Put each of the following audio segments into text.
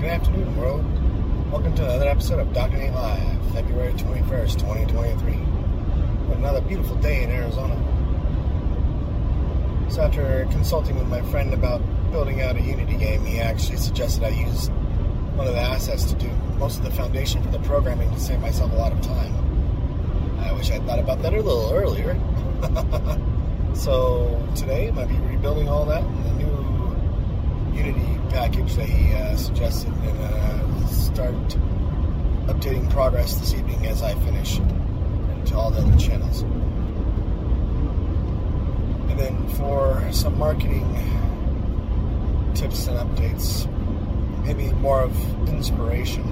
Good afternoon, world. Welcome to another episode of Dr. Nate Live, February 21st, 2023. What another beautiful day in Arizona. So, after consulting with my friend about building out a Unity game, he actually suggested I use one of the assets to do most of the foundation for the programming to save myself a lot of time. I wish I'd thought about that a little earlier. so, today going to be rebuilding all that in the new Unity package that he uh, suggested and uh, start updating progress this evening as I finish to all the other channels. And then for some marketing tips and updates, maybe more of inspiration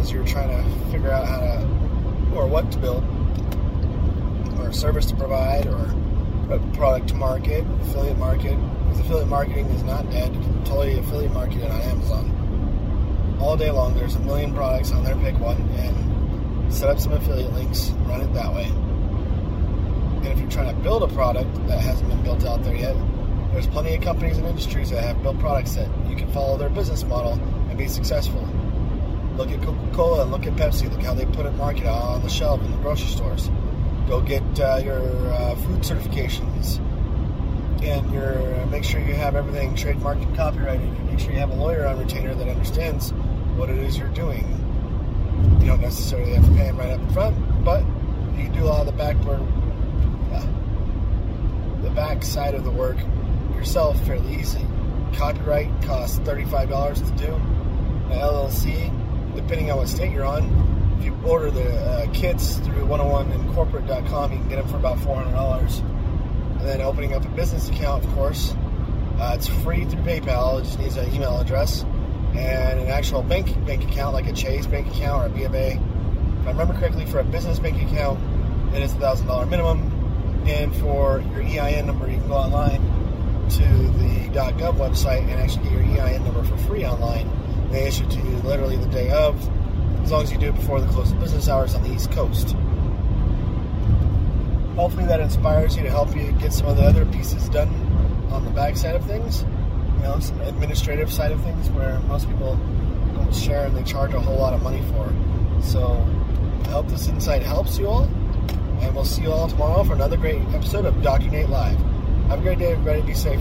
as you're trying to figure out how to or what to build or service to provide or a product to market, affiliate market. Because affiliate marketing is not dead. You can totally affiliate market it on Amazon. All day long, there's a million products on there. Pick one and set up some affiliate links, run it that way. And if you're trying to build a product that hasn't been built out there yet, there's plenty of companies and industries that have built products that you can follow their business model and be successful. Look at Coca-Cola and look at Pepsi. Look how they put it market on the shelf in the grocery stores go get uh, your uh, food certifications. And your uh, make sure you have everything trademarked and copyrighted. And make sure you have a lawyer on retainer that understands what it is you're doing. You don't necessarily have to pay him right up front but you can do a lot of the back work uh, the back side of the work yourself fairly easy. Copyright costs $35 to do. An llc depending on what state you're on if you order the uh, kits through 101incorporate.com, you can get them for about $400. And then opening up a business account, of course, uh, it's free through PayPal. It just needs an email address and an actual bank bank account, like a Chase bank account or a of A. If I remember correctly, for a business bank account, it is a thousand dollar minimum. And for your EIN number, you can go online to the .gov website and actually get your EIN number for free online. They issue it to you literally the day of as long as you do it before the close of business hours on the East Coast. Hopefully, that inspires you to help you get some of the other pieces done on the back side of things. You know, some administrative side of things where most people don't share and they charge a whole lot of money for. So, I hope this insight helps you all, and we'll see you all tomorrow for another great episode of Dr. Nate Live. Have a great day, everybody. Be safe.